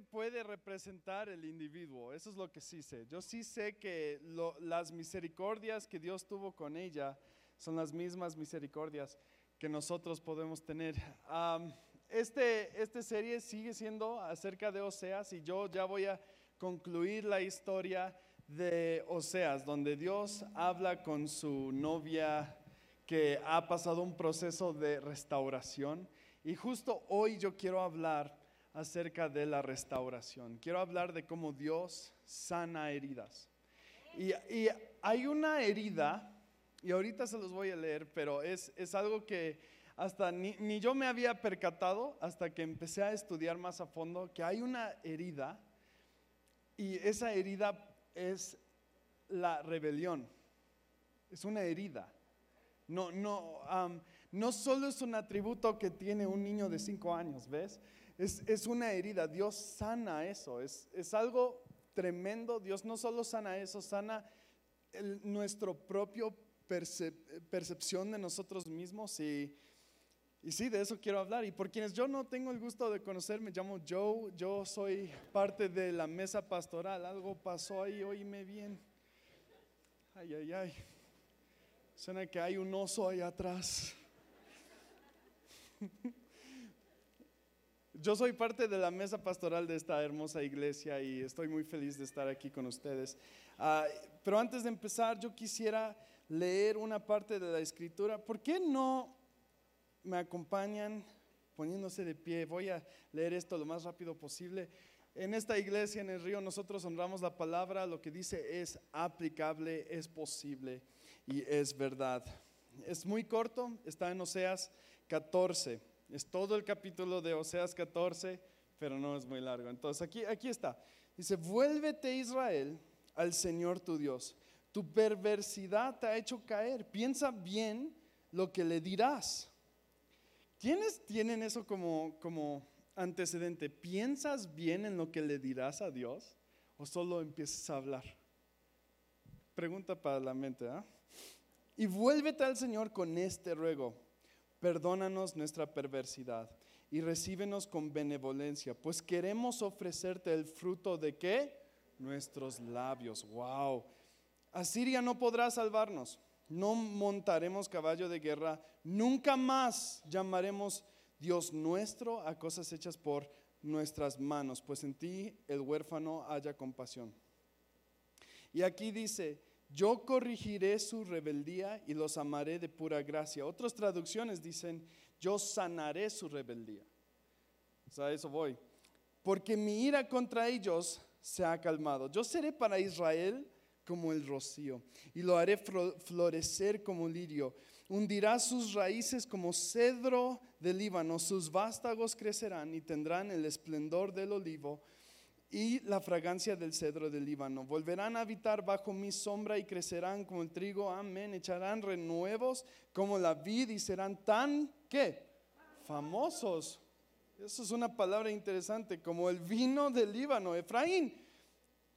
puede representar el individuo, eso es lo que sí sé. Yo sí sé que las misericordias que Dios tuvo con ella son las mismas misericordias que nosotros podemos tener. este, esta serie sigue siendo acerca de Oseas y yo ya voy a concluir la historia de Oseas, donde Dios habla con su novia que ha pasado un proceso de restauración. Y justo hoy yo quiero hablar acerca de la restauración. Quiero hablar de cómo Dios sana heridas. Y, hay una herida, y ahorita se los voy a leer, pero es, es algo que hasta ni, ni, yo me había percatado hasta que empecé a estudiar más a fondo, que hay una herida, y esa herida es la rebelión. Es una herida. No, no, no solo es un atributo que tiene un niño de cinco años, ¿ves? Es, una herida. Dios sana eso. Es, algo tremendo. Dios no solo sana eso, sana nuestro propio percepción de nosotros mismos. Y, y sí, de eso quiero hablar. Y por quienes yo no tengo el gusto de conocer, me llamo Joe. Yo soy parte de la mesa pastoral. Algo pasó ahí, oíme bien. Ay, ay, ay. Suena que hay un oso ahí atrás. Yo soy parte de la mesa pastoral de esta hermosa iglesia y estoy muy feliz de estar aquí con ustedes. Ah, pero antes de empezar, yo quisiera leer una parte de la escritura. ¿Por qué no me acompañan poniéndose de pie? Voy a leer esto lo más rápido posible. En esta iglesia, en el río, nosotros honramos la palabra. Lo que dice es aplicable, es posible y es verdad. Es muy corto, está en Oseas 14. Es todo el capítulo de Oseas 14, pero no es muy largo. Entonces aquí, aquí está. Dice, vuélvete Israel al Señor tu Dios. Tu perversidad te ha hecho caer. Piensa bien lo que le dirás. ¿Quiénes tienen eso como, como antecedente? ¿Piensas bien en lo que le dirás a Dios o solo empiezas a hablar? Pregunta para la mente. ¿ah? Y vuélvete al Señor con este ruego perdónanos nuestra perversidad y recíbenos con benevolencia, pues queremos ofrecerte el fruto de qué? Nuestros labios. Wow. Asiria no podrá salvarnos. No montaremos caballo de guerra. Nunca más llamaremos Dios nuestro a cosas hechas por nuestras manos, pues en ti el huérfano haya compasión. Y aquí dice, yo corrigiré su rebeldía y los amaré de pura gracia. Otras traducciones dicen, yo sanaré su rebeldía. O sea, eso voy. Porque mi ira contra ellos se ha calmado. Yo seré para Israel como el rocío y lo haré florecer como lirio. Hundirá sus raíces como cedro del Líbano, sus vástagos crecerán y tendrán el esplendor del olivo y la fragancia del cedro del Líbano. Volverán a habitar bajo mi sombra y crecerán como el trigo, amén. Echarán renuevos como la vid y serán tan, ¿qué? Famosos. Eso es una palabra interesante, como el vino del Líbano. Efraín,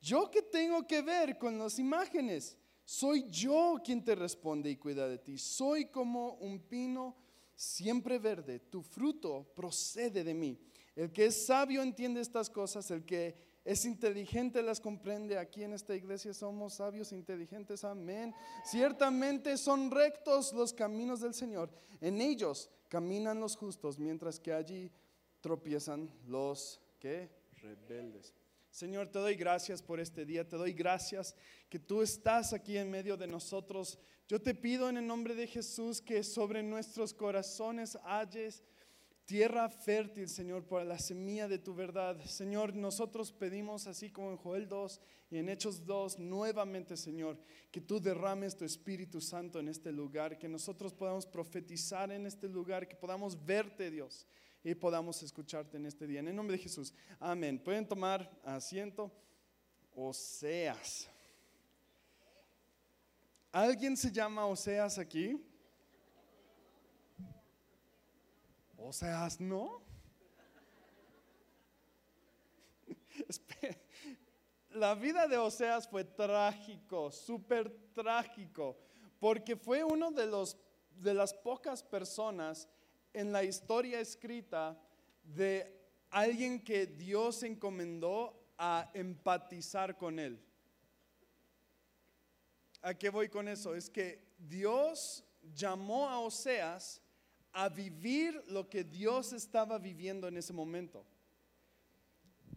¿yo qué tengo que ver con las imágenes? Soy yo quien te responde y cuida de ti. Soy como un pino siempre verde. Tu fruto procede de mí el que es sabio entiende estas cosas, el que es inteligente las comprende. Aquí en esta iglesia somos sabios e inteligentes, amén. Ciertamente son rectos los caminos del Señor. En ellos caminan los justos, mientras que allí tropiezan los que rebeldes. Señor, te doy gracias por este día, te doy gracias que tú estás aquí en medio de nosotros. Yo te pido en el nombre de Jesús que sobre nuestros corazones hayes tierra fértil, Señor, para la semilla de tu verdad. Señor, nosotros pedimos, así como en Joel 2 y en Hechos 2, nuevamente, Señor, que tú derrames tu Espíritu Santo en este lugar, que nosotros podamos profetizar en este lugar, que podamos verte, Dios, y podamos escucharte en este día. En el nombre de Jesús. Amén. Pueden tomar asiento. Oseas. ¿Alguien se llama Oseas aquí? Oseas, ¿no? La vida de Oseas fue trágico, súper trágico, porque fue uno de, los, de las pocas personas en la historia escrita de alguien que Dios encomendó a empatizar con él. ¿A qué voy con eso? Es que Dios llamó a Oseas a vivir lo que Dios estaba viviendo en ese momento.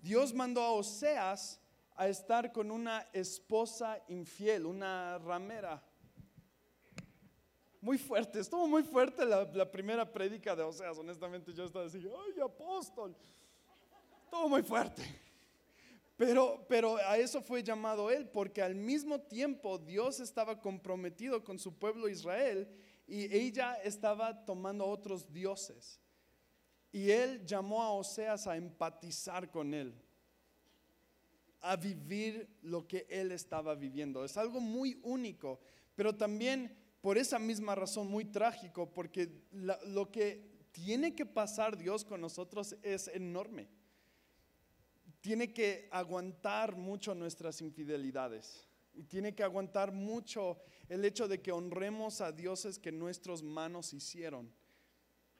Dios mandó a Oseas a estar con una esposa infiel, una ramera. Muy fuerte, estuvo muy fuerte la, primera prédica de Oseas, honestamente yo estaba así, ay apóstol, estuvo muy fuerte. Pero, pero a eso fue llamado él, porque al mismo tiempo Dios estaba comprometido con su pueblo Israel y ella estaba tomando otros dioses. Y él llamó a Oseas a empatizar con él, a vivir lo que él estaba viviendo. Es algo muy único, pero también por esa misma razón muy trágico, porque lo que tiene que pasar Dios con nosotros es enorme tiene que aguantar mucho nuestras infidelidades. Y tiene que aguantar mucho el hecho de que honremos a dioses que nuestras manos hicieron.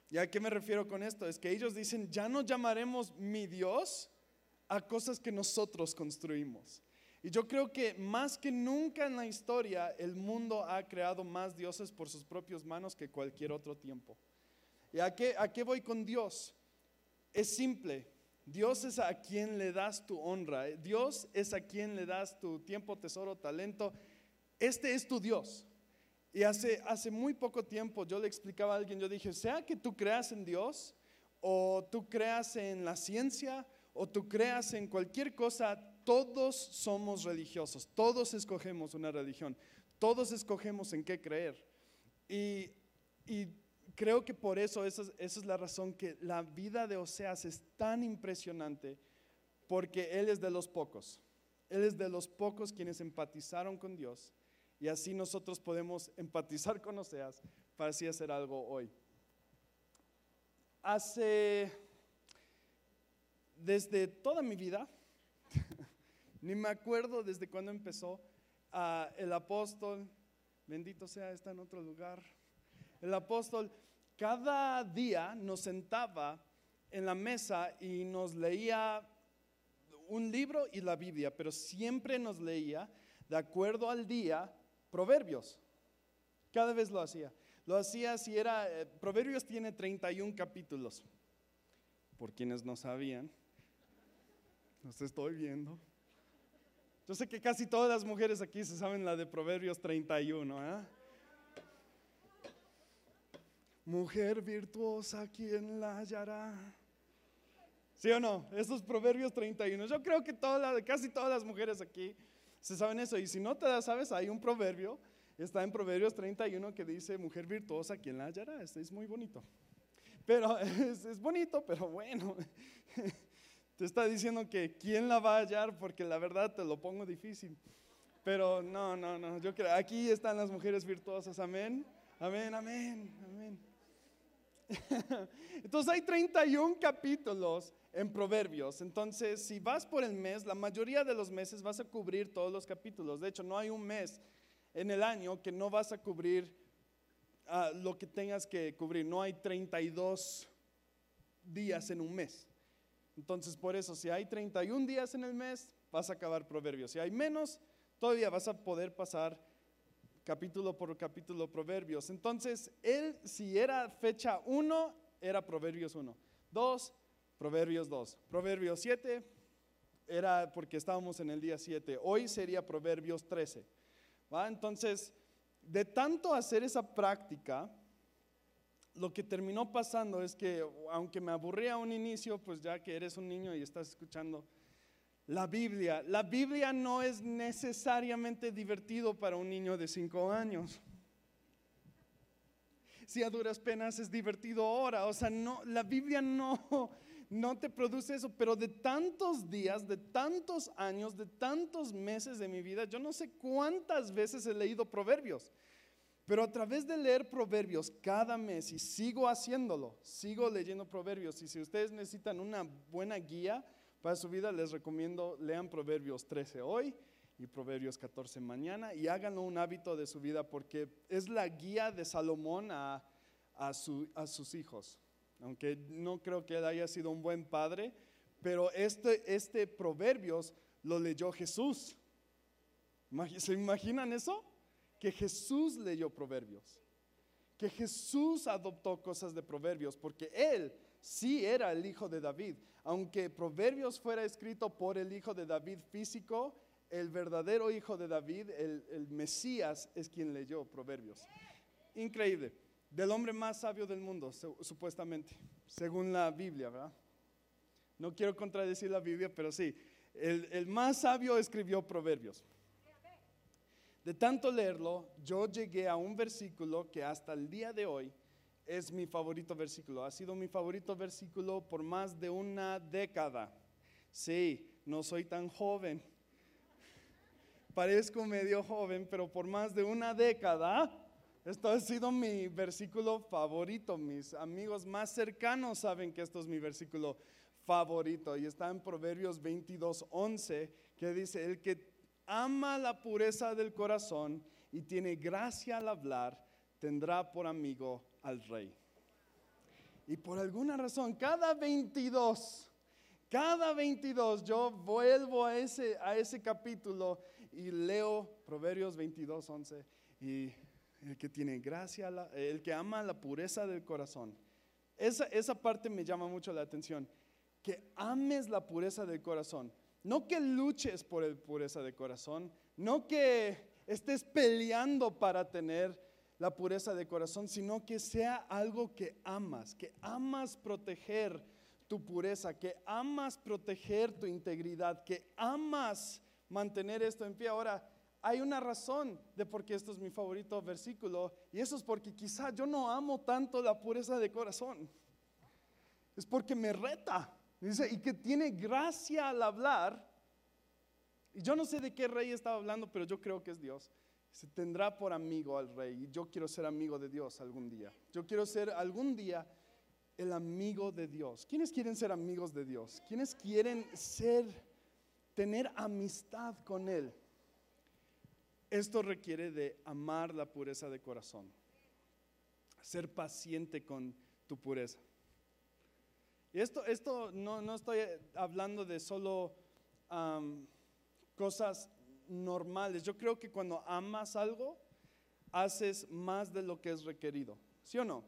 ¿Y a qué me refiero con esto? Es que ellos dicen, ya no llamaremos mi Dios a cosas que nosotros construimos. Y yo creo que más que nunca en la historia el mundo ha creado más dioses por sus propias manos que cualquier otro tiempo. ¿Y a qué, a qué voy con Dios? Es simple, Dios es a quien le das tu honra. Eh. Dios es a quien le das tu tiempo, tesoro, talento. Este es tu Dios. Y hace, hace muy poco tiempo yo le explicaba a alguien, yo dije, sea que tú creas en Dios o tú creas en la ciencia o tú creas en cualquier cosa, todos somos religiosos, todos escogemos una religión, todos escogemos en qué creer. Y, y creo que por eso esa es, la razón que la vida de Oseas es tan impresionante, porque él es de los pocos. Él es de los pocos quienes empatizaron con Dios. Y así nosotros podemos empatizar con Oseas para así hacer algo hoy. Hace, desde toda mi vida, ni me acuerdo desde cuándo empezó, ah, el apóstol, bendito sea, está en otro lugar, el apóstol cada día nos sentaba en la mesa y nos leía un libro y la Biblia, pero siempre nos leía, de acuerdo al día, Proverbios. Cada vez lo hacía. Lo hacía si era, eh, Proverbios tiene 31 capítulos. Por quienes no sabían, los estoy viendo. Yo sé que casi todas las mujeres aquí se saben la de Proverbios 31. ¿eh? Mujer virtuosa, ¿quién la hallará? ¿Sí o no? Esos proverbios 31. Yo creo que casi todas las mujeres aquí se saben eso. Y si no te la sabes, hay un proverbio, está en Proverbios 31 que dice, mujer virtuosa, ¿quién la hallará? Este es muy bonito. Pero es, es bonito, pero bueno. Te está diciendo que quién la va a hallar porque la verdad te lo pongo difícil. Pero no, no, no. Yo creo, aquí están las mujeres virtuosas. Amén. Amén, amén, amén. Entonces hay 31 capítulos en Proverbios. Entonces, si vas por el mes, la mayoría de los meses vas a cubrir todos los capítulos. De hecho, no hay un mes en el año que no vas a cubrir ah, lo que tengas que cubrir. No hay 32 días en un mes. Entonces, por eso, si hay 31 días en el mes, vas a acabar Proverbios. Si hay menos, todavía vas a poder pasar capítulo por capítulo Proverbios. Entonces, él, si era fecha 1, era Proverbios 1. 2, Proverbios 2. Proverbios 7 era porque estábamos en el día 7. Hoy sería Proverbios 13. ¿va? Entonces, de tanto hacer esa práctica, lo que terminó pasando es que, aunque me aburría un inicio, pues ya que eres un niño y estás escuchando la Biblia. La Biblia no es necesariamente divertido para un niño de cinco años. Si a duras penas es divertido ahora, o sea, no, la Biblia no, no te produce eso, pero de tantos días, de tantos años, de tantos meses de mi vida, yo no sé cuántas veces he leído proverbios, pero a través de leer proverbios cada mes y sigo haciéndolo, sigo leyendo proverbios y si ustedes necesitan una buena guía, para su vida les recomiendo, lean Proverbios 13 hoy y Proverbios 14 mañana y háganlo un hábito de su vida porque es la guía de Salomón a, sus hijos. Aunque no creo que haya sido un buen padre, pero este, este Proverbios lo leyó Jesús. ¿Se imaginan eso? Que Jesús leyó Proverbios. Que Jesús adoptó cosas de Proverbios, porque Él sí era el hijo de David. Aunque Proverbios fuera escrito por el hijo de David físico, el verdadero hijo de David, el, Mesías, es quien leyó Proverbios. Increíble. Del hombre más sabio del mundo, supuestamente, según la Biblia, ¿verdad? No quiero contradecir la Biblia, pero sí, el, más sabio escribió proverbios. De tanto leerlo, yo llegué a un versículo que hasta el día de hoy es mi favorito versículo. Ha sido mi favorito versículo por más de una década. Sí, no soy tan joven. Parezco medio joven, pero por más de una década, esto ha sido mi versículo favorito. Mis amigos más cercanos saben que esto es mi versículo favorito y está en Proverbios 22, 11, que dice, el que ama la pureza del corazón y tiene gracia al hablar, tendrá por amigo al rey. Y por alguna razón, cada 22, cada 22 yo vuelvo a ese, a ese capítulo y leo Proverbios 22, 11 y el que tiene gracia, el que ama la pureza del corazón. Esa, esa parte me llama mucho la atención que ames la pureza del corazón. No que luches por la pureza del corazón, no que estés peleando para tener la pureza de corazón, sino que sea algo que amas, que amas proteger tu pureza, que amas proteger tu integridad, que amas mantener esto en pie. Ahora, hay una razón de por qué esto es mi favorito versículo, y eso es porque quizá yo no amo tanto la pureza de corazón. Es porque me reta. Dice, y que tiene gracia al hablar. Y yo no sé de qué rey estaba hablando, pero yo creo que es Dios. Se tendrá por amigo al rey. Y yo quiero ser amigo de Dios algún día. Yo quiero ser algún día el amigo de Dios. ¿Quiénes quieren ser amigos de Dios? ¿Quiénes quieren ser, tener amistad con Él? Esto requiere de amar la pureza de corazón. Ser paciente con tu pureza. Y esto, esto no, no estoy hablando de solo cosas normales. Yo creo que cuando amas algo, haces más de lo que es requerido. ¿Sí o no?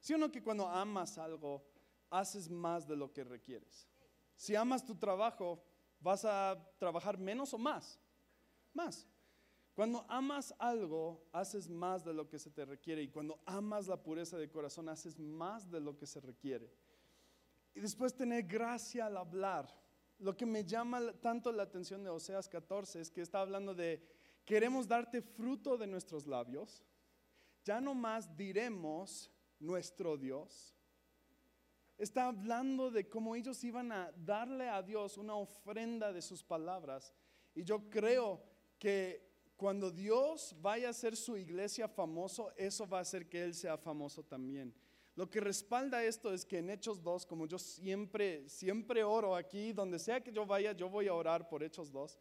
¿Sí o no que cuando amas algo, haces más de lo que requieres? Si amas tu trabajo, ¿vas a trabajar menos o más? Más. Cuando amas algo, haces más de lo que se te requiere. Y cuando amas la pureza de corazón, haces más de lo que se requiere. Y después tener gracia al hablar. Lo que me llama tanto la atención de Oseas 14 es que está hablando de queremos darte fruto de nuestros labios. Ya no más diremos nuestro Dios. Está hablando de cómo ellos iban a darle a Dios una ofrenda de sus palabras. Y yo creo que cuando Dios vaya a ser su iglesia famoso, eso va a hacer que Él sea famoso también. Lo que respalda esto es que en Hechos 2, como yo siempre, siempre oro aquí, donde sea que yo vaya, yo voy a orar por Hechos 2,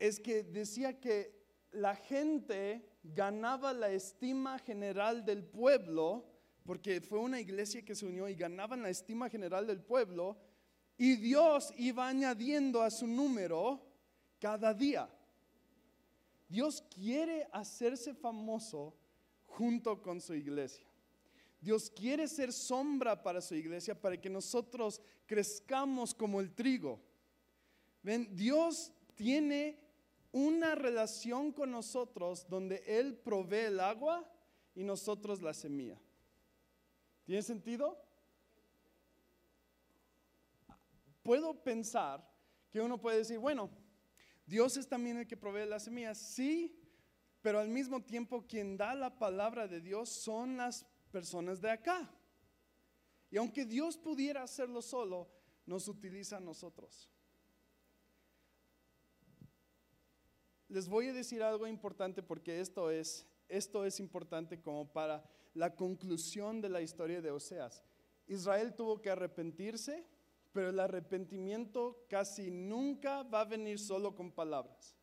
es que decía que la gente ganaba la estima general del pueblo, porque fue una iglesia que se unió y ganaban la estima general del pueblo, y Dios iba añadiendo a su número cada día. Dios quiere hacerse famoso junto con su iglesia. Dios quiere ser sombra para su iglesia para que nosotros crezcamos como el trigo. Ven, Dios tiene una relación con nosotros donde Él provee el agua y nosotros la semilla. ¿Tiene sentido? Puedo pensar que uno puede decir, bueno, Dios es también el que provee la semilla, sí, pero al mismo tiempo quien da la palabra de Dios son las personas de acá. Y aunque Dios pudiera hacerlo solo, nos utiliza a nosotros. Les voy a decir algo importante porque esto es, esto es importante como para la conclusión de la historia de Oseas. Israel tuvo que arrepentirse, pero el arrepentimiento casi nunca va a venir solo con palabras.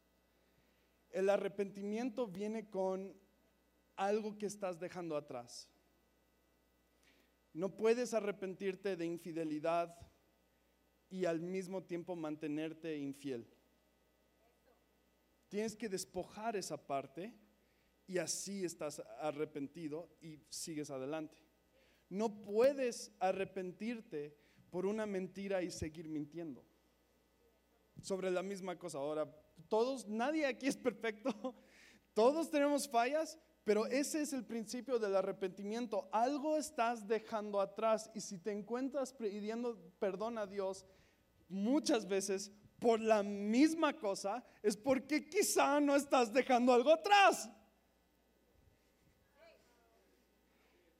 El arrepentimiento viene con algo que estás dejando atrás. No puedes arrepentirte de infidelidad y al mismo tiempo mantenerte infiel. Tienes que despojar esa parte y así estás arrepentido y sigues adelante. No puedes arrepentirte por una mentira y seguir mintiendo sobre la misma cosa. Ahora, todos, nadie aquí es perfecto, todos tenemos fallas, pero ese es el principio del arrepentimiento. Algo estás dejando atrás y si te encuentras pidiendo perdón a Dios muchas veces por la misma cosa, es porque quizá no estás dejando algo atrás.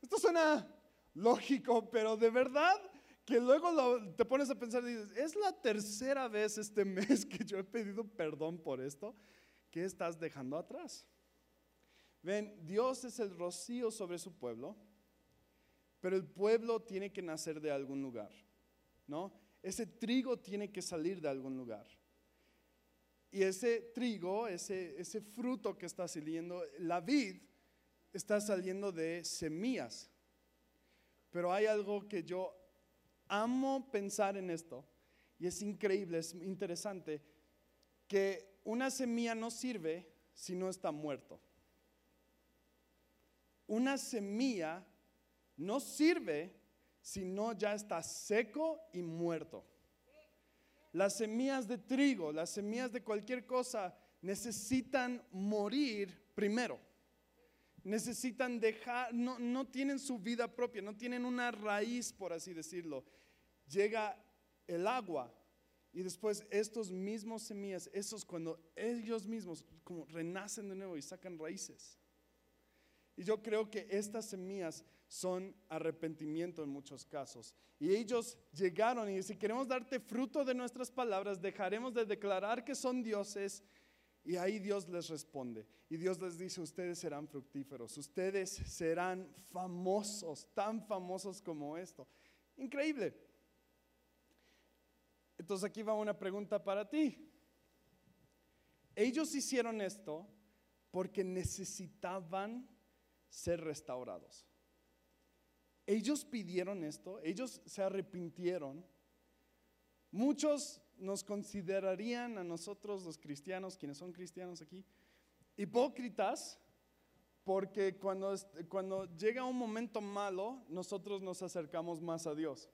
Esto suena lógico, pero de verdad que luego te pones a pensar y dices, es la tercera vez este mes que yo he pedido perdón por esto, ¿qué estás dejando atrás? Ven, Dios es el rocío sobre su pueblo, pero el pueblo tiene que nacer de algún lugar, ¿no? Ese trigo tiene que salir de algún lugar. Y ese trigo, ese, ese fruto que está saliendo, la vid, está saliendo de semillas. Pero hay algo que yo amo pensar en esto, y es increíble, es interesante, que una semilla no sirve si no está muerto. Una semilla no sirve si no ya está seco y muerto. Las semillas de trigo, las semillas de cualquier cosa necesitan morir primero. Necesitan dejar, no, no tienen su vida propia, no tienen una raíz, por así decirlo. Llega el agua y después estos mismos semillas, esos cuando ellos mismos como renacen de nuevo y sacan raíces. Y yo creo que estas semillas son arrepentimiento en muchos casos. Y ellos llegaron y si queremos darte fruto de nuestras palabras, dejaremos de declarar que son dioses. Y ahí Dios les responde. Y Dios les dice, ustedes serán fructíferos, ustedes serán famosos, tan famosos como esto. Increíble. Entonces aquí va una pregunta para ti. Ellos hicieron esto porque necesitaban ser restaurados. Ellos pidieron esto, ellos se arrepintieron. Muchos nos considerarían a nosotros los cristianos, quienes son cristianos aquí, hipócritas, porque cuando, cuando llega un momento malo, nosotros nos acercamos más a Dios.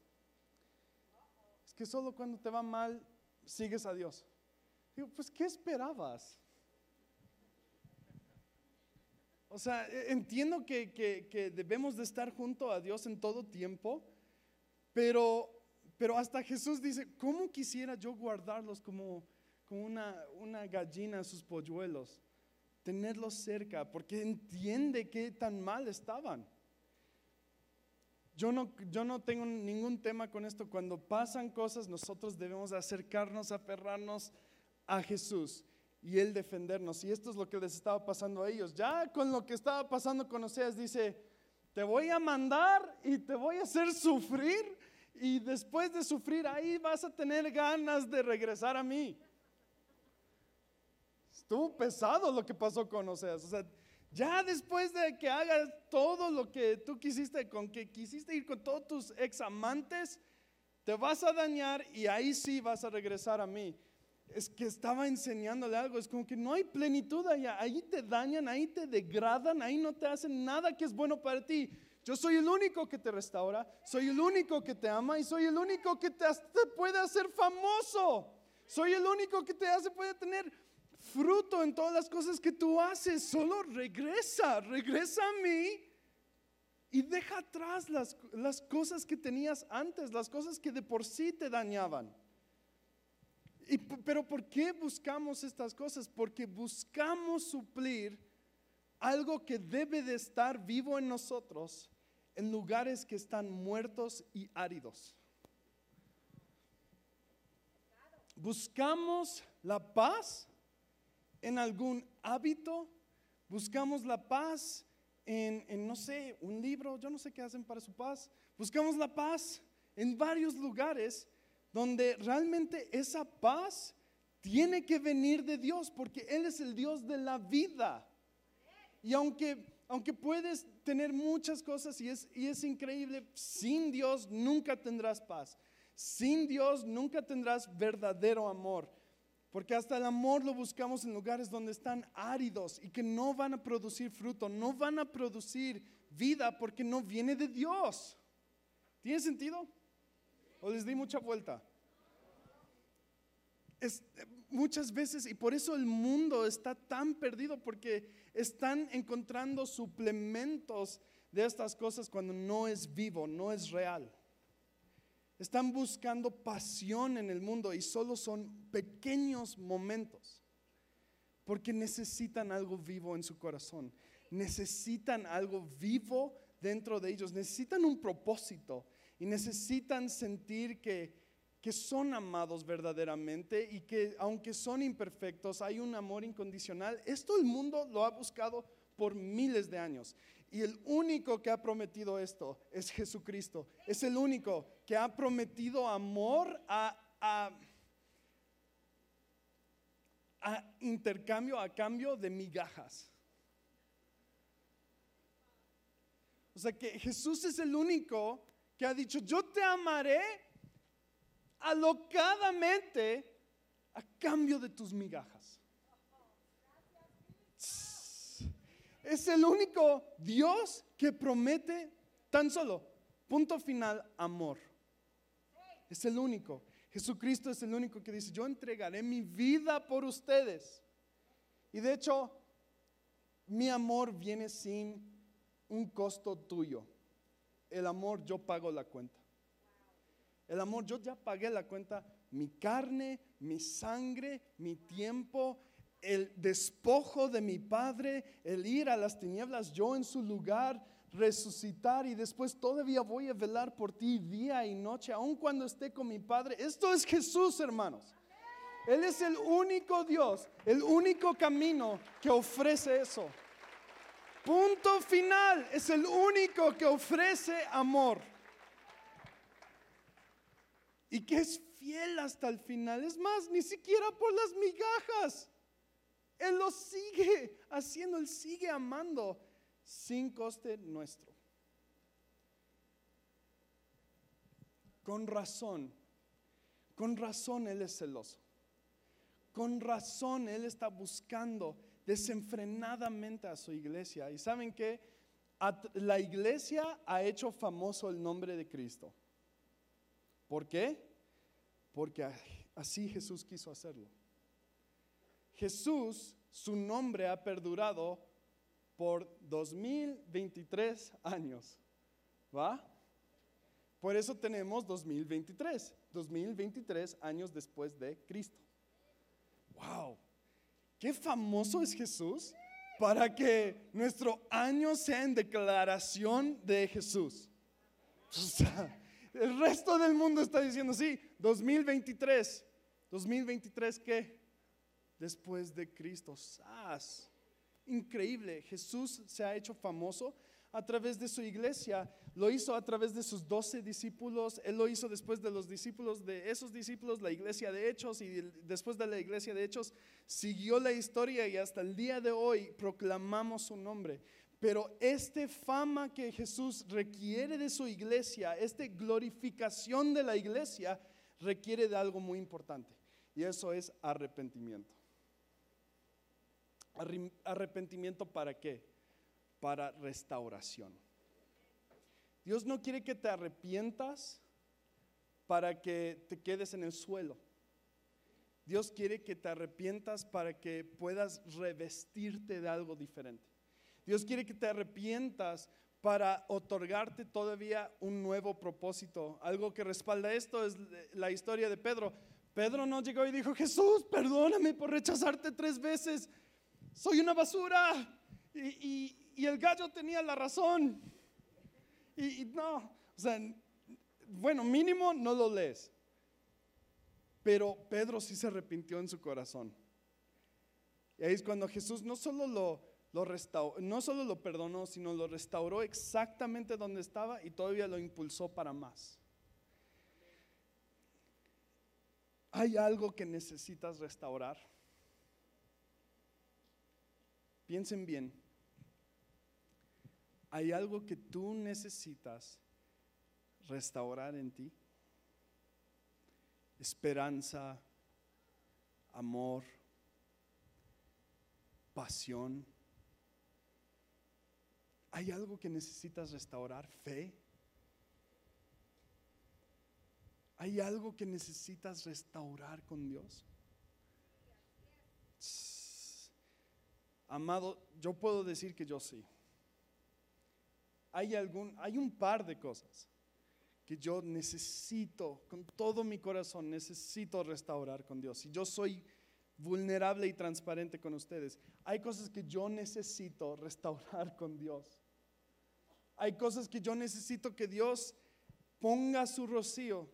Es que solo cuando te va mal, sigues a Dios. Digo, pues, ¿qué esperabas? O sea, e, entiendo que, debemos de estar junto a Dios en todo tiempo, pero, pero hasta Jesús dice, ¿cómo quisiera yo guardarlos como, como una, una gallina sus polluelos? Tenerlos cerca, porque entiende que tan mal estaban. Yo no, yo no tengo ningún tema con esto. Cuando pasan cosas, nosotros debemos acercarnos, aferrarnos a Jesús y Él defendernos. Y esto es lo que les estaba pasando a ellos. Ya con lo que estaba pasando con Oseas, dice, te voy a mandar y te voy a hacer sufrir y después de sufrir ahí vas a tener ganas de regresar a mí. Estuvo pesado lo que pasó con Oseas. O sea, ya después de que hagas todo lo que tú quisiste, con que quisiste ir con todos tus ex amantes, te vas a dañar y ahí sí vas a regresar a mí es que estaba enseñándole algo, es como que no hay plenitud allá, ahí te dañan, ahí te degradan, ahí no te hacen nada que es bueno para ti. Yo soy el único que te restaura, soy el único que te ama y soy el único que te, puede hacer famoso. Soy el único que te hace, puede tener fruto en todas las cosas que tú haces. Solo regresa, regresa a mí y deja atrás las, las cosas que tenías antes, las cosas que de por sí te dañaban pero ¿por qué buscamos estas cosas? Porque buscamos suplir algo que debe de estar vivo en nosotros en lugares que están muertos y áridos. Buscamos la paz en algún hábito, buscamos la paz en, no sé, un libro, yo no sé qué hacen para su paz, buscamos la paz en varios lugares donde realmente esa paz tiene que venir de Dios, porque Él es el Dios de la vida. Y aunque, aunque puedes tener muchas cosas y es, y es increíble, sin Dios nunca tendrás paz. Sin Dios nunca tendrás verdadero amor. Porque hasta el amor lo buscamos en lugares donde están áridos y que no van a producir fruto, no van a producir vida porque no viene de Dios. ¿Tiene sentido? ¿O les di mucha vuelta? Es, muchas veces, y por eso el mundo está tan perdido, porque están encontrando suplementos de estas cosas cuando no es vivo, no es real. Están buscando pasión en el mundo y solo son pequeños momentos. Porque necesitan algo vivo en su corazón. Necesitan algo vivo dentro de ellos. Necesitan un propósito. Necesitan sentir que, que son amados verdaderamente y que aunque son imperfectos, hay un amor incondicional. Esto el mundo lo ha buscado por miles de años. Y el único que ha prometido esto es Jesucristo. Es el único que ha prometido amor a, a, intercambio, a cambio de migajas. O sea que Jesús es el único que ha dicho, yo te amaré alocadamente a cambio de tus migajas. Es el único Dios que promete tan solo, punto final, amor. Es el único. Jesucristo es el único que dice, yo entregaré mi vida por ustedes. Y de hecho, mi amor viene sin un costo tuyo. El amor yo pago la cuenta. El amor yo ya pagué la cuenta. Mi carne, mi sangre, mi tiempo, el despojo de mi Padre, el ir a las tinieblas, yo en su lugar, resucitar y después todavía voy a velar por ti día y noche, aun cuando esté con mi Padre. Esto es Jesús, hermanos. Él es el único Dios, el único camino que ofrece eso. Punto final, es el único que ofrece amor. Y que es fiel hasta el final. Es más, ni siquiera por las migajas. Él lo sigue haciendo, Él sigue amando sin coste nuestro. Con razón, con razón Él es celoso. Con razón Él está buscando desenfrenadamente a su iglesia. ¿Y saben que La iglesia ha hecho famoso el nombre de Cristo. ¿Por qué? Porque así Jesús quiso hacerlo. Jesús, su nombre ha perdurado por 2023 años. ¿Va? Por eso tenemos 2023, 2023 años después de Cristo. ¡Wow! Qué famoso es Jesús para que nuestro año sea en declaración de Jesús. el resto del mundo está diciendo, sí, 2023. ¿2023 qué? después de Cristo. ¡Sas! Increíble, Jesús se ha hecho famoso a través de su iglesia, lo hizo a través de sus doce discípulos, Él lo hizo después de los discípulos de esos discípulos, la iglesia de Hechos, y después de la iglesia de Hechos siguió la historia y hasta el día de hoy proclamamos su nombre. Pero este fama que Jesús requiere de su iglesia, esta glorificación de la iglesia, requiere de algo muy importante, y eso es arrepentimiento. Arrepentimiento para qué? Para restauración. Dios no quiere que te arrepientas para que te quedes en el suelo. Dios quiere que te arrepientas para que puedas revestirte de algo diferente. Dios quiere que te arrepientas para otorgarte todavía un nuevo propósito. Algo que respalda esto es la historia de Pedro. Pedro no llegó y dijo, Jesús, perdóname por rechazarte tres veces soy una basura. Y, el gallo tenía la razón. Y, no, o sea, bueno, mínimo no lo lees. Pero Pedro sí se arrepintió en su corazón. Y ahí es cuando Jesús no solo lo, lo restauró, no solo lo perdonó, sino lo restauró exactamente donde estaba y todavía lo impulsó para más. ¿Hay algo que necesitas restaurar? Piensen bien. ¿Hay algo que tú necesitas restaurar en ti? esperanza, amor, pasión. ¿Hay algo que necesitas restaurar? ¿Fe? ¿Hay algo que necesitas restaurar con Dios? Amado, yo puedo decir que yo sí. Hay, algún, hay un par de cosas que yo necesito, con todo mi corazón, necesito restaurar con Dios. Y yo soy vulnerable y transparente con ustedes. Hay cosas que yo necesito restaurar con Dios. Hay cosas que yo necesito que Dios ponga su rocío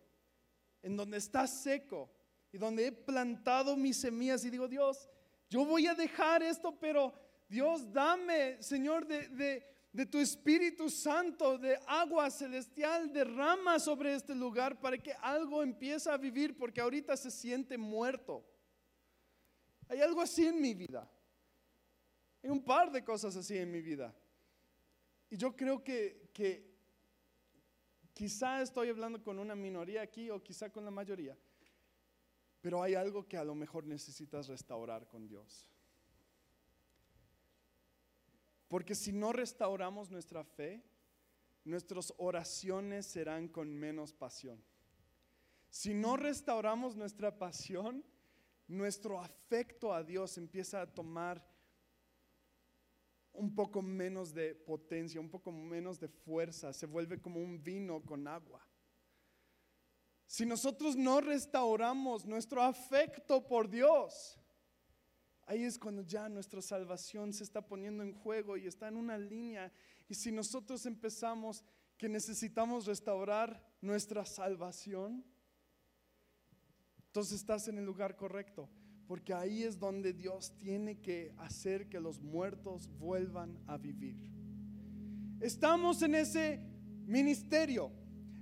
en donde está seco y donde he plantado mis semillas y digo, Dios, yo voy a dejar esto, pero Dios, dame, Señor, de, de, tu Espíritu Santo, de agua celestial, derrama sobre este lugar para que algo empiece a vivir, porque ahorita se siente muerto. Hay algo así en mi vida. Hay un par de cosas así en mi vida. Y yo creo que, que quizá estoy hablando con una minoría aquí o quizá con la mayoría, pero hay algo que a lo mejor necesitas restaurar con Dios. Porque si no restauramos nuestra fe, nuestras oraciones serán con menos pasión. Si no restauramos nuestra pasión, nuestro afecto a Dios empieza a tomar un poco menos de potencia, un poco menos de fuerza, se vuelve como un vino con agua. Si nosotros no restauramos nuestro afecto por Dios, ahí es cuando ya nuestra salvación se está poniendo en juego y está en una línea. Y si nosotros empezamos que necesitamos restaurar nuestra salvación, entonces estás en el lugar correcto porque ahí es donde Dios tiene que hacer que los muertos vuelvan a vivir. Estamos en ese ministerio,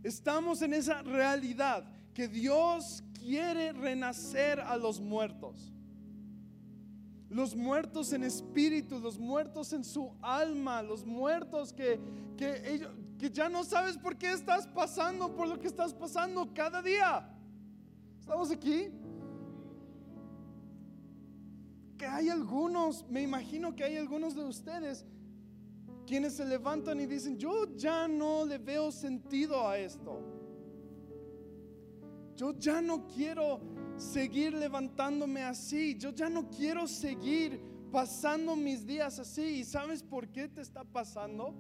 estamos en esa realidad que Dios quiere renacer a los muertos. Los muertos en espíritu, los muertos en su alma, los muertos que, que, que ya no sabes por qué estás pasando por lo que estás pasando cada día. ¿Estamos aquí? que hay algunos, me imagino que hay algunos de ustedes quienes se levantan y dicen, yo ya no le veo sentido a esto. Yo ya no quiero seguir levantándome así. Yo ya no quiero seguir pasando mis días así. ¿Y sabes por qué te está pasando?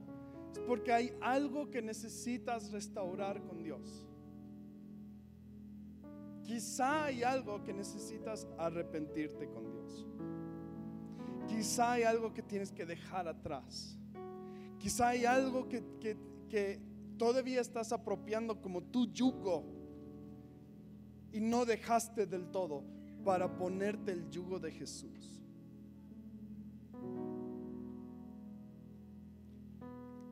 Es porque hay algo que necesitas restaurar con Dios. Quizá hay algo que necesitas arrepentirte con Dios. Quizá hay algo que tienes que dejar atrás. Quizá hay algo que, que todavía estás apropiando como tu yugo y no dejaste del todo para ponerte el yugo de Jesús.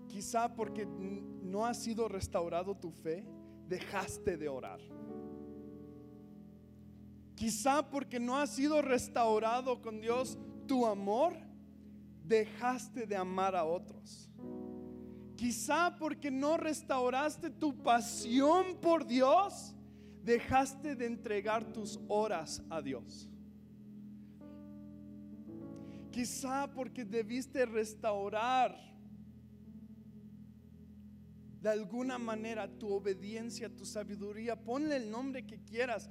Quizá porque no ha sido restaurado tu fe, dejaste de orar. Quizá porque no ha sido restaurado con Dios, tu amor, dejaste de amar a otros. Quizá porque no restauraste tu pasión por Dios, dejaste de entregar tus horas a Dios. Quizá porque debiste restaurar de alguna manera tu obediencia, tu sabiduría. Ponle el nombre que quieras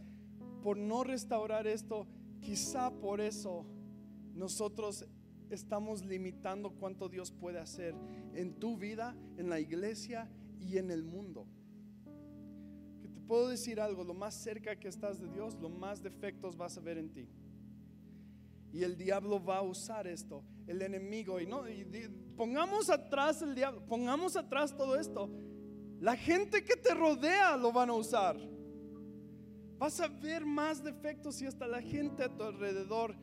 por no restaurar esto. Quizá por eso nosotros estamos limitando cuánto Dios puede hacer en tu vida, en la iglesia y en el mundo. Puedo decir algo, lo más cerca que estás de Dios, lo más defectos vas a ver en ti. Y el diablo va a usar esto, el enemigo. Y no, pongamos atrás el diablo, pongamos atrás todo esto. La gente que te rodea lo van a usar. Vas a ver más defectos y hasta la gente a tu alrededor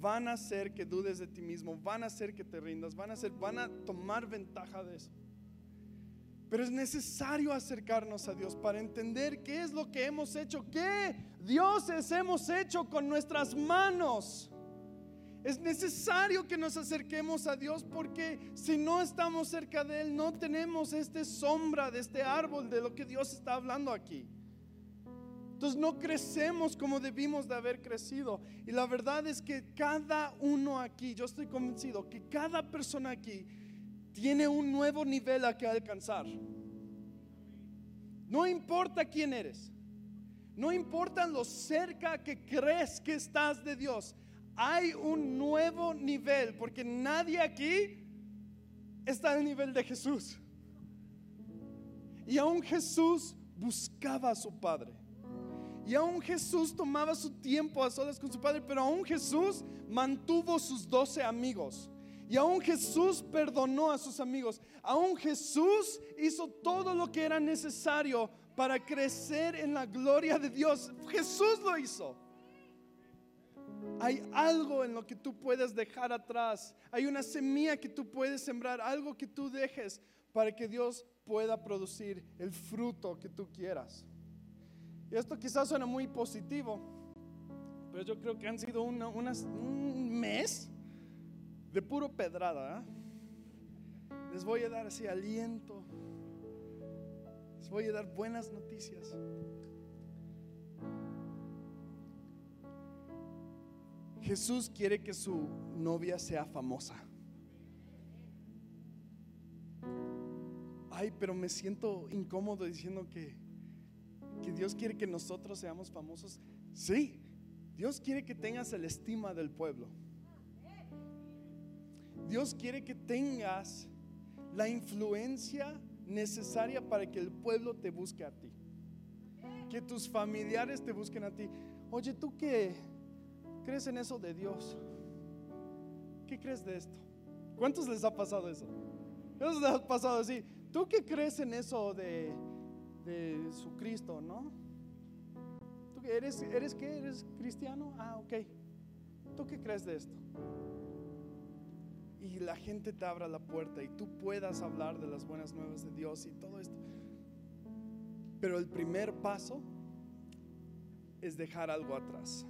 van a hacer que dudes de ti mismo, van a hacer que te rindas, van a hacer, van a tomar ventaja de eso. Pero es necesario acercarnos a Dios para entender qué es lo que hemos hecho, qué dioses hemos hecho con nuestras manos. Es necesario que nos acerquemos a Dios porque si no estamos cerca de Él, no tenemos esta sombra de este árbol de lo que Dios está hablando aquí. Entonces no crecemos como debimos de haber crecido. Y la verdad es que cada uno aquí, yo estoy convencido que cada persona aquí tiene un nuevo nivel a que alcanzar. No importa quién eres. No importa lo cerca que crees que estás de Dios. Hay un nuevo nivel porque nadie aquí está al nivel de Jesús. Y aún Jesús buscaba a su Padre. Y aún Jesús tomaba su tiempo a solas con su Padre, pero aún Jesús mantuvo sus doce amigos. Y aún Jesús perdonó a sus amigos. Aún Jesús hizo todo lo que era necesario para crecer en la gloria de Dios. Jesús lo hizo. Hay algo en lo que tú puedes dejar atrás. Hay una semilla que tú puedes sembrar, algo que tú dejes para que Dios pueda producir el fruto que tú quieras. Y esto quizás suena muy positivo, pero yo creo que han sido un mes de puro pedrada. ¿ah? Les voy a dar así aliento. Les voy a dar buenas noticias. Jesús quiere que su novia sea famosa. Ay, pero me siento incómodo diciendo que, que Dios quiere que nosotros seamos famosos. Sí, Dios quiere que tengas el estima del pueblo. Dios quiere que tengas la influencia necesaria para que el pueblo te busque a ti. Que tus familiares te busquen a ti. Oye, ¿tú qué crees en eso de Dios? ¿Qué crees de esto? ¿Cuántos les ha pasado eso? ¿Cuántos les ha pasado así? ¿Tú qué crees en eso de, de su Cristo, no? ¿Tú eres, eres qué? ¿Eres cristiano? Ah, ok. ¿Tú qué crees de esto? Y la gente te abra la puerta y tú puedas hablar de las buenas nuevas de Dios y todo esto. Pero el primer paso es dejar algo atrás.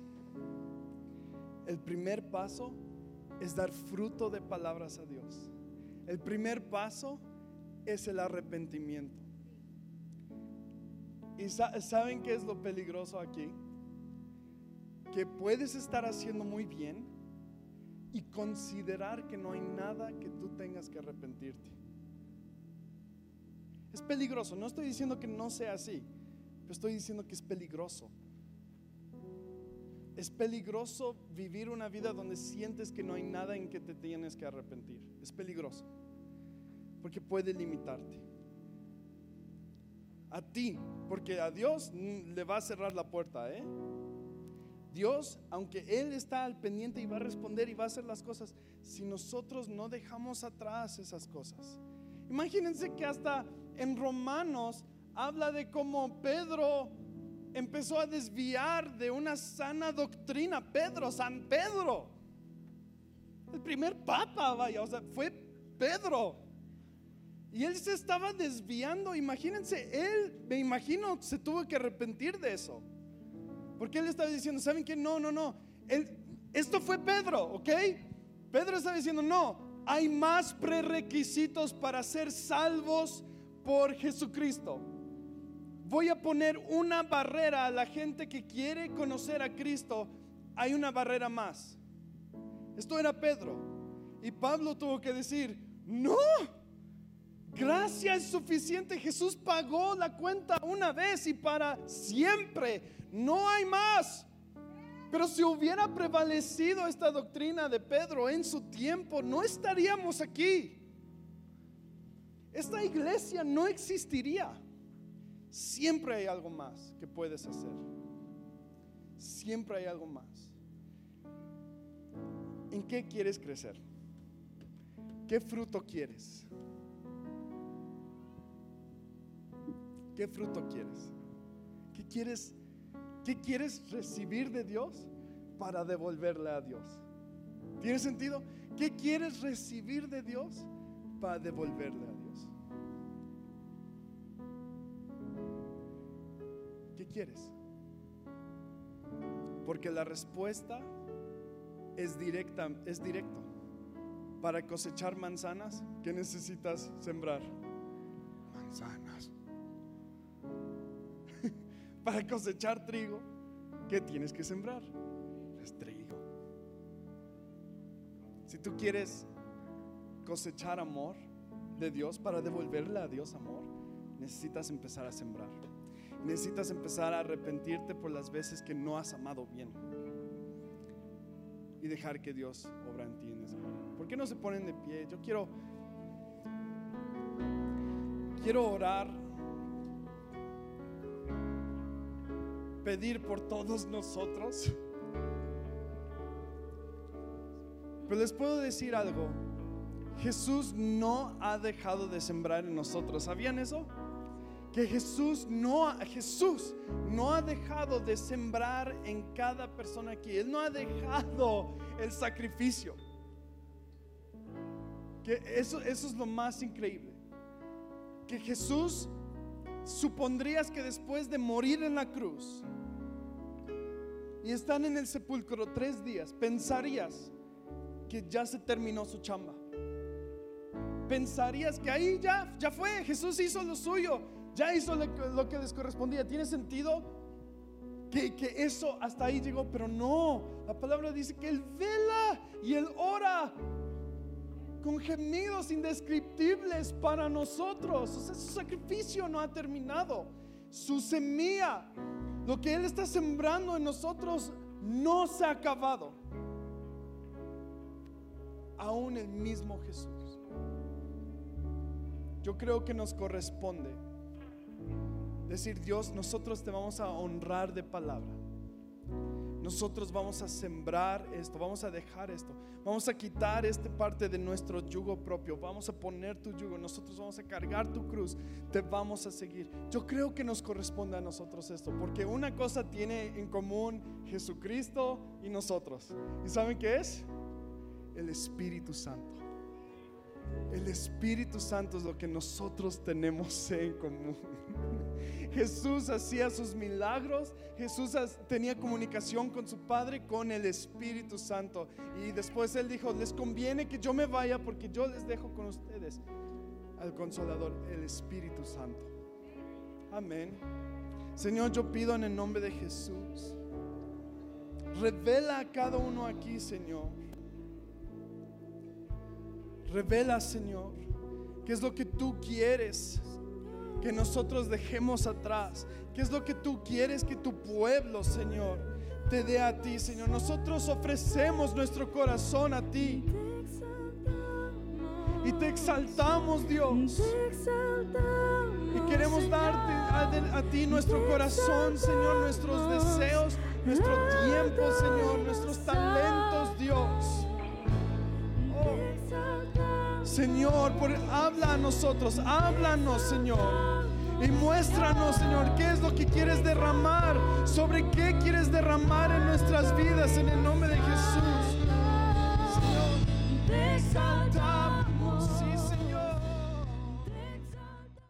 El primer paso es dar fruto de palabras a Dios. El primer paso es el arrepentimiento. ¿Y saben qué es lo peligroso aquí? Que puedes estar haciendo muy bien y considerar que no hay nada que tú tengas que arrepentirte. Es peligroso, no estoy diciendo que no sea así, pero estoy diciendo que es peligroso. Es peligroso vivir una vida donde sientes que no hay nada en que te tienes que arrepentir. Es peligroso. Porque puede limitarte. A ti, porque a Dios le va a cerrar la puerta, ¿eh? Dios, aunque Él está al pendiente y va a responder y va a hacer las cosas, si nosotros no dejamos atrás esas cosas. Imagínense que hasta en Romanos habla de cómo Pedro empezó a desviar de una sana doctrina. Pedro, San Pedro, el primer papa, vaya, o sea, fue Pedro. Y él se estaba desviando, imagínense, él, me imagino, se tuvo que arrepentir de eso. Porque él estaba diciendo, ¿saben qué? No, no, no. esto fue Pedro, ¿ok? Pedro estaba diciendo, no, hay más prerequisitos para ser salvos por Jesucristo. Voy a poner una barrera a la gente que quiere conocer a Cristo. Hay una barrera más. Esto era Pedro. Y Pablo tuvo que decir, no, gracia es suficiente. Jesús pagó la cuenta una vez y para siempre. No hay más. Pero si hubiera prevalecido esta doctrina de Pedro en su tiempo, no estaríamos aquí. Esta iglesia no existiría. Siempre hay algo más que puedes hacer. Siempre hay algo más. ¿En qué quieres crecer? ¿Qué fruto quieres? ¿Qué fruto quieres? ¿Qué quieres? ¿Qué quieres recibir de Dios para devolverle a Dios? ¿Tiene sentido? ¿Qué quieres recibir de Dios para devolverle a Dios? ¿Qué quieres? Porque la respuesta es directa, es directo. Para cosechar manzanas, ¿qué necesitas sembrar? Manzanas. Para cosechar trigo, ¿qué tienes que sembrar? Es trigo. Si tú quieres cosechar amor de Dios para devolverle a Dios amor, necesitas empezar a sembrar. Necesitas empezar a arrepentirte por las veces que no has amado bien y dejar que Dios obra en ti en ese momento. ¿Por qué no se ponen de pie? Yo quiero quiero orar pedir por todos nosotros. Pero les puedo decir algo. Jesús no ha dejado de sembrar en nosotros. ¿Sabían eso? Que Jesús no, Jesús no ha dejado de sembrar en cada persona aquí. Él no ha dejado el sacrificio. Que eso, eso es lo más increíble. Que Jesús supondrías que después de morir en la cruz y están en el sepulcro tres días, pensarías que ya se terminó su chamba. Pensarías que ahí ya, ya fue, Jesús hizo lo suyo, ya hizo lo, que les correspondía. ¿Tiene sentido? Que, que, eso hasta ahí llegó, pero no. La palabra dice que Él vela y Él ora con gemidos indescriptibles para nosotros. su sacrificio no ha terminado. Su semilla, lo que Él está sembrando en nosotros, no se ha acabado. Aún el mismo Jesús. Yo creo que nos corresponde decir, Dios, nosotros te vamos a honrar de palabra nosotros vamos a sembrar esto, vamos a dejar esto, vamos a quitar esta parte de nuestro yugo propio, vamos a poner tu yugo, nosotros vamos a cargar tu cruz, te vamos a seguir. Yo creo que nos corresponde a nosotros esto, porque una cosa tiene en común Jesucristo y nosotros. ¿Y saben qué es? El Espíritu Santo. El Espíritu Santo es lo que nosotros tenemos en común. Jesús hacía sus milagros, Jesús tenía comunicación con su Padre, con el Espíritu Santo. Y después Él dijo, les conviene que yo me vaya porque yo les dejo con ustedes al consolador, el Espíritu Santo. Amén. Señor, yo pido en el nombre de Jesús, revela a cada uno aquí, Señor. Revela, Señor, qué es lo que tú quieres que nosotros dejemos atrás? ¿Qué es lo que tú quieres que tu pueblo, Señor, te dé a ti, Señor? Nosotros ofrecemos nuestro corazón a ti. Y te exaltamos, Dios. Y queremos darte a, ti nuestro corazón, Señor, nuestros deseos, nuestro tiempo, Señor, nuestros talentos, Dios. Señor, por, habla a nosotros, háblanos, Señor. Y muéstranos, Señor, qué es lo que quieres derramar, sobre qué quieres derramar en nuestras vidas, en el nombre de Jesús. Señor,